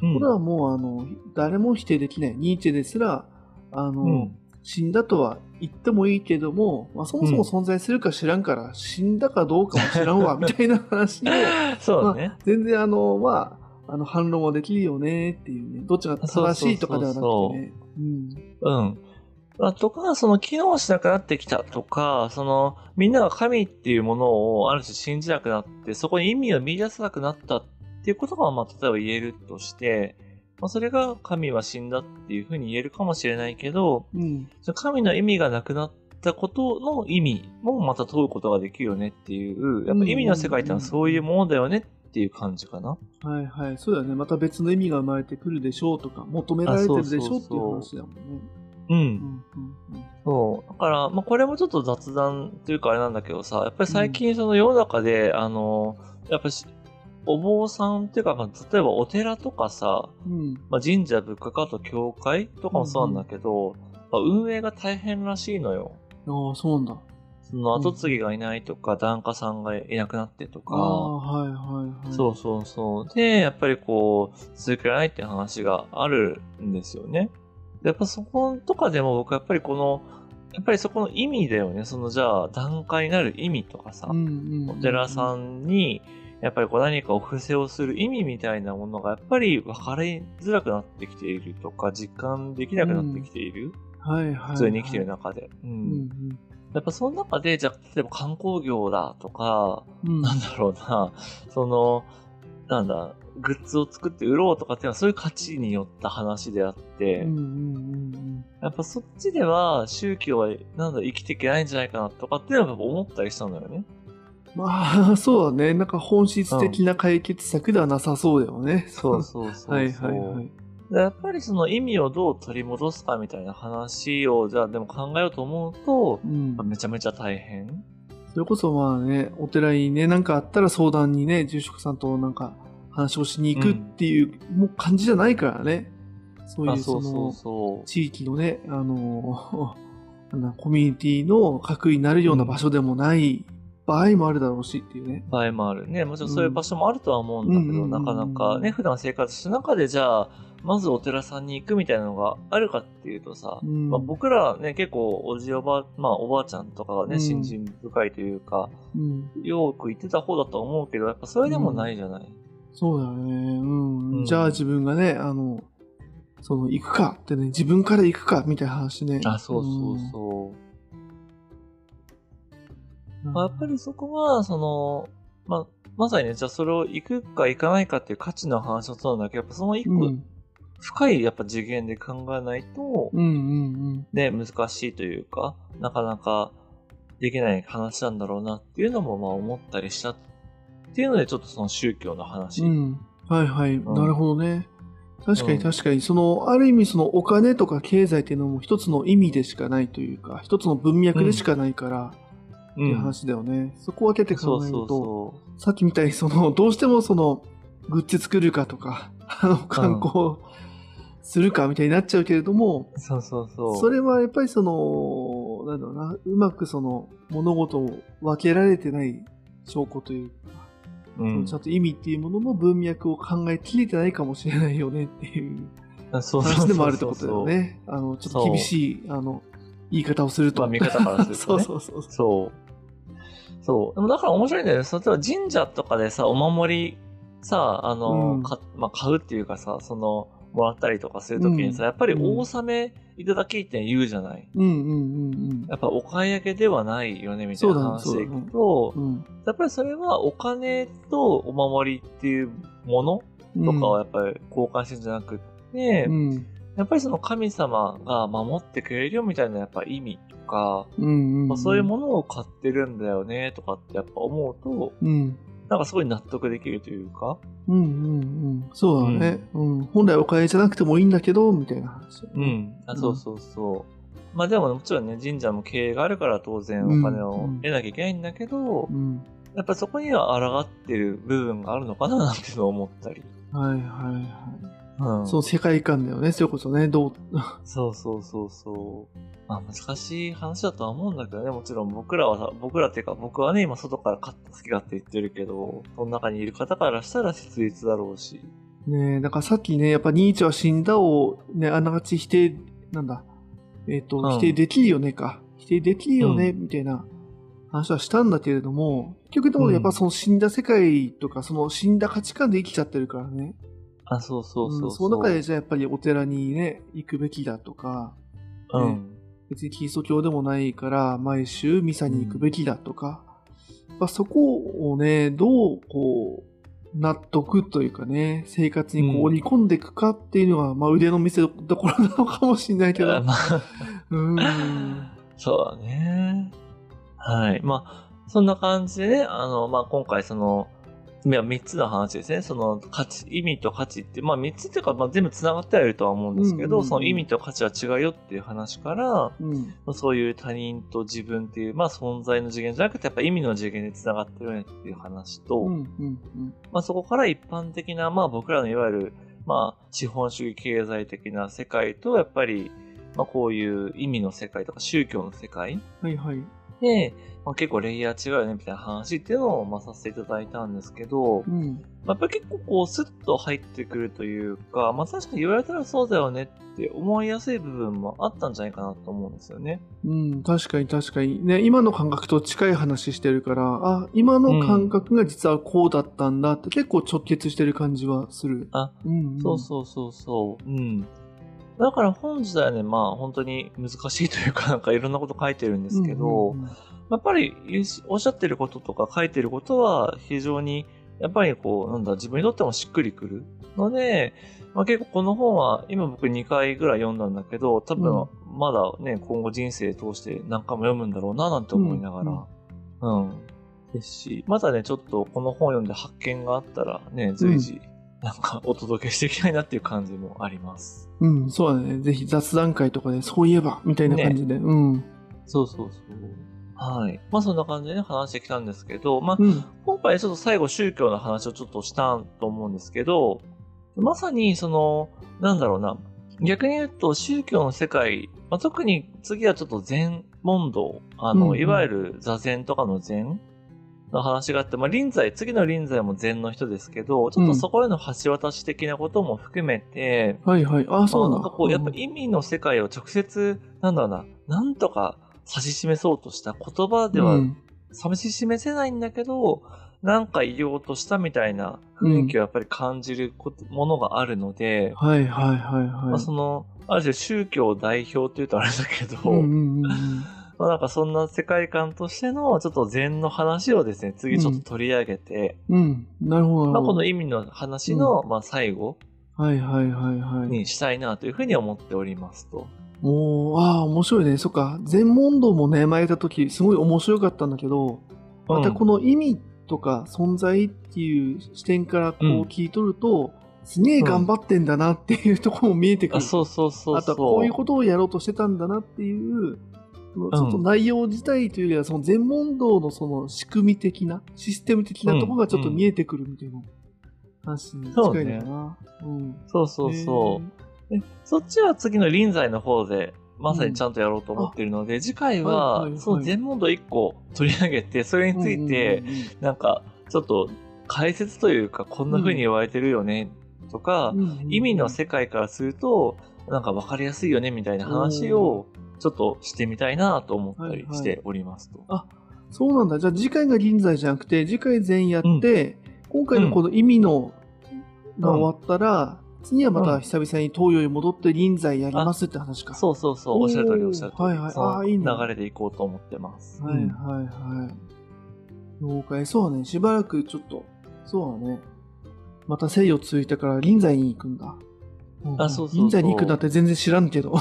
うんこれはもうあの、誰も否定できない。ニーチェですら、あの、うん死んだとは言ってもいいけども、まあ、そもそも存在するか知らんから、死んだかどうかも知らんわ、みたいな話を、そうだね。全然あの、まあ、あの、反論はできるよねっていうね、どっちが正しいとかではなくてね。うん。うん。まあとか、その機能しなくなってきたとか、そのみんなが神っていうものをある種信じなくなって、そこに意味を見出せなくなったっていうことが、まあ例えば言えるとして、まあそれが神は死んだっていうふうに言えるかもしれないけど、うん。神の意味がなくなったことの意味もまた問うことができるよねっていう、やっぱ意味の世界ってのはそういうものだよねっていう感じかな。はいはい。そうだよね。また別の意味が生まれてくるでしょうとか、求められてるでしょうっていう話だもんね。うん。うんうんうんそう。だから、まあ、これもちょっと雑談というかあれなんだけどさ、やっぱり最近その世の中で、あの、やっぱし、お坊さんっていうか、まあ、例えばお寺とかさ、うん。まあ、神社仏閣あと教会とかもそうなんだけど、まあ、運営が大変らしいのよ。ああ、そうなんだ。その後継ぎがいないとか、檀家さんがいなくなってとか、ああ、はいはいはい。そうそうそう。で、やっぱりこう、続けられないっていう話があるんですよね。でやっぱそことかでも僕はやっぱりこの、やっぱりそこの意味だよね。そのじゃあ、段階になる意味とかさ、うんうんうん。お寺さんに、やっぱりこう何かお布施をする意味みたいなものがやっぱり分かりづらくなってきているとか、実感できなくなってきている。はいはいはい。普通に生きてる中で。う。うんんやっぱその中で、じゃあ、例えば観光業だとか、うん。うんなんだろうな、その、なんだ、グッズを作って売ろうとかっていうのはそういう価値によった話であって、うんうんうんやっぱそっちでは宗教はなんだ生きていけないんじゃないかなとかっていうのは思ったりしたんだよね。うん。まあ、そうだね。なんか本質的な解決策ではなさそうだよね。そうそうそうそう。はいはいはい。でやっぱりその意味をどう取り戻すかみたいな話をじゃあでも考えようと思うと、うん。めちゃめちゃ大変。それこそまあね、お寺にね、なんかあったら相談にね、住職さんとなんか話をしに行くっていう、もう感じじゃないからね。そういうそあそうそうの、そう。地域のね、あの、コミュニティの核になるような場所でもない場合もあるだろうしっていうね。場合もあるね。もちろんそういう場所もあるとは思うんだけど、うんなかなかね、普段生活してる中でじゃあ、まずお寺さんに行くみたいなのがあるかっていうとさ、うんまあ、僕らね、結構おじおば、まあおばあちゃんとかがね、うん信心深いというか、うん。よく言ってた方だと思うけど、やっぱそれでもないじゃない。そうだよね。うん。うんじゃあ自分がね、あの、その、行くかってね、自分から行くかみたいな話ね。あ、そうそうそう。うん。まあ、やっぱりそこは、その、まあ、まさにね、じゃあそれを行くか行かないかっていう価値の話をそうなんだけど、やっぱその一個、うん。深いやっぱ次元で考えないと、うんうんね、難しいというか、なかなかできない話なんだろうなっていうのもまあ思ったりしたっていうので、ちょっとその宗教の話。うん。うん。はいはい。んなるほどね。確かうんに確かに、その、ある意味そのお金とか経済っていうのも一つの意味でしかないというか、一つの文脈でしかないから、っていう話だよね。そこを分けて考えると、そさっきみたいにその、どうしてもその、グッズ作るかとか、あの、観光するかみたいになっちゃうけれども、う。そうそうそう。それはやっぱりその、なんだろうな、うまくその、物事を分けられてない証拠というか、うんちゃんと意味っていうものの文脈を考えきれてないかもしれないよねっていう話でもあるってことだよね。あの、ちょっと厳しい、あの、言い方をすると。まあ見方からするとね そうそうそう。そう。そう。でもだから面白いんだよね。例えば神社とかでさ、お守りさ、あの、うんかまあ、買うっていうかさ、その、もらったりとかするときにさ、うんやっぱりお納めいただきって言うじゃない。うんうんうんやっぱお買い上げではないよね、みたいな話でいくと、うん。うんやっぱりそれはお金とお守りっていうものとかをやっぱり交換してるんじゃなくて、うん。やっぱりその神様が守ってくれるよみたいなやっぱ意味とか、うんうん。まあ、そういうものを買ってるんだよねとかってやっぱ思うと、うん。なんかすごい納得できるというか、うんうんうん。そうだね。うん。本来お金じゃなくてもいいんだけど、みたいな話。うん。あそうそうそう。まあでももちろんね、神社も経営があるから当然お金を得なきゃいけないんだけど、うん。やっぱそこには抗ってる部分があるのかななんていうのを思ったり。はいはいはい。うん。その世界観だよね、それこそね。どう、そうそうそうそう。まあ難しい話だとは思うんだけどね、もちろん僕らはさ、僕らっていうか僕はね、今外から勝った好き勝手言ってるけど、その中にいる方からしたら切実だろうし。ねえ、だからさっきね、やっぱニーチェは死んだをね、あながち否定、なんだ、えっ、と、うん否定できるよねか。否定できるよね、みたいな話はしたんだけれども、結局でもやっぱその死んだ世界とか、その死んだ価値観で生きちゃってるからね。あ、そうそうそうそう。んその中でじゃあやっぱりお寺にね、行くべきだとか、うん。別にキリスト教でもないから、毎週ミサに行くべきだとか、まあ、そこをね、どう、こう、納得というかね、生活にこうんう織り込んでいくかっていうのが、まあ腕の見せどころなのかもしれないけど。まあうーん。そうだね。はい。まあ、そんな感じでね、あの、まあ、今回その、いや、三つの話ですね。その価値、意味と価値って、まあ三つっていうか、まあ全部繋がってはいるとは思うんですけど、うんうんうんその意味と価値は違うよっていう話から、うん。まあそういう他人と自分っていう、まあ存在の次元じゃなくて、やっぱ意味の次元で繋がってるねっていう話と、うん。うん。まあそこから一般的な、まあ僕らのいわゆる、まあ資本主義経済的な世界と、やっぱり、まあこういう意味の世界とか宗教の世界はいはい。で、まあ、結構レイヤー違うよねみたいな話っていうのを、まあ、させていただいたんですけど、うん。まあ、やっぱり結構こうスッと入ってくるというか、まあ確かに言われたらそうだよねって思いやすい部分もあったんじゃないかなと思うんですよね。うん。確かに確かに。ね、今の感覚と近い話してるから、あ、今の感覚が実はこうだったんだって結構直結してる感じはする。あ、うん、うん。そうそうそうそう。うん。だから本自体はね、まあ本当に難しいというか、なんかいろんなこと書いてるんですけど、うんうんうんやっぱりおっしゃってることとか書いてることは非常にやっぱりこう、なんだ、自分にとってもしっくりくるので、まあ結構この本は今僕2回ぐらい読んだんだけど、多分まだね、今後人生通して何回も読むんだろうななんて思いながら、うん、ですし、まだね、ちょっとこの本読んで発見があったらね、随時、なんかお届けしていきたいなっていう感じもあります。うん、そうだね。ぜひ雑談会とかで、そういえば、みたいな感じで。うん。そうそうそう。はい。まあそんな感じでね、話してきたんですけど、まあ、うん。今回ちょっと最後宗教の話をちょっとしたと思うんですけど、まさにその、なんだろうな、逆に言うと宗教の世界、まあ、特に次はちょっと禅問答、あの、うんうんいわゆる座禅とかの禅の話があって、まあ臨済、次の臨済も禅の人ですけど、ちょっとそこへの橋渡し的なことも含めて、はいはい。あ、そうなんだ。まあなんかこう、やっぱ意味の世界を直接、なんだろうな、なんとか指し示そうとした言葉ではうん指し示せないんだけど、なんか言おうとしたみたいな雰囲気をやっぱり感じるものがあるので、はいはいはいはい。まあその、ある種宗教代表って言うとあれだけど、うんうんうんうん。まあなんかそんな世界観としてのちょっと禅の話をですね、次ちょっと取り上げて、うん。なるほどなまあこ。の意味の話の、まあ最後はいはいはいはい。にしたいなというふうに思っておりますと。おー、ああ、面白いね。そっか。全問答もね、前やった時、すごい面白かったんだけど、またこの意味とか存在っていう視点からこううん聞いとると、すげえ頑張ってんだなっていうところも見えてくる。あそうそうそうそう。あとはこういうことをやろうとしてたんだなっていう、ちょっと内容自体というよりは、その全問答のその仕組み的な、システム的なところがちょっと見えてくるみたいな話に近いのかな。うん。そうそうそう。でそっちは次の臨済の方で、まさにちゃんとやろうと思っているので、次回はいはいはは、い。その全問答1個取り上げて、それについて、うんうんうん。なんか、ちょっと解説というか、こんな風に言われてるよね、とかうん、うんうん。意味の世界からすると、なんか分かりやすいよね、みたいな話を、ちょっとしてみたいなと思ったりしておりますと。そうなんだ。じゃあ次回が臨済じゃなくて、次回全やって、今回のこの意味のが終わったら、次はまた久々に東洋に戻って臨済やりますって話か。そうそうそう、おっしゃる通りおっしゃる通り。はいはいあーいいね流れでいこうと思ってます。はいはいはい。了解。そうだね。しばらくちょっと、そうだね。また西洋続いたから臨済に行くんだ。あそうそうそう臨済に行くんだって全然知らんけど。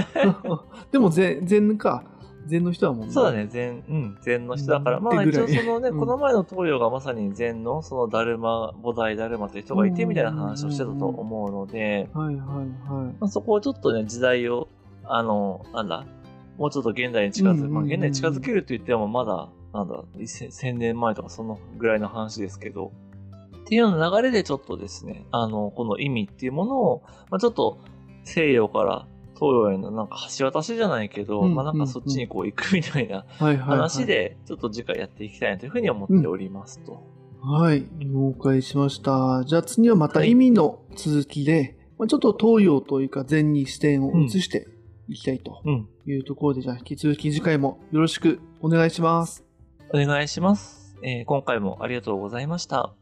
でも禅、禅か。禅の人はもんね。そうだね、禅、うん、禅の人だから、うん。まあ一応そのね、うん。この前の東洋がまさに禅の、そのダルマ、菩提ダルマという人がいてみたいな話をしてたと思うので、はいはいはい。まあ、そこをちょっとね、時代を、あの、なんだ、もうちょっと現代に近づく、まあ現代に近づけると言ってもまだ、なんだ、1000 1000年前とかそのぐらいの話ですけど、っていうような流れでちょっとですね、あの、この意味っていうものを、まあちょっと西洋から東洋へのなんか橋渡しじゃないけど、うんまあなんかそっちにこう行くみたいなはいはい、はい。話。で、ちょっと次回やっていきたいなというふうに思っておりますと。はい。了解しました。じゃあ次はまた意味の続きで、まあ、ちょっと東洋というか禅に視点を移していきたいとうん。いうところで、じゃあ引き続き次回もよろしくお願いします。お願いします。えー今回もありがとうございました。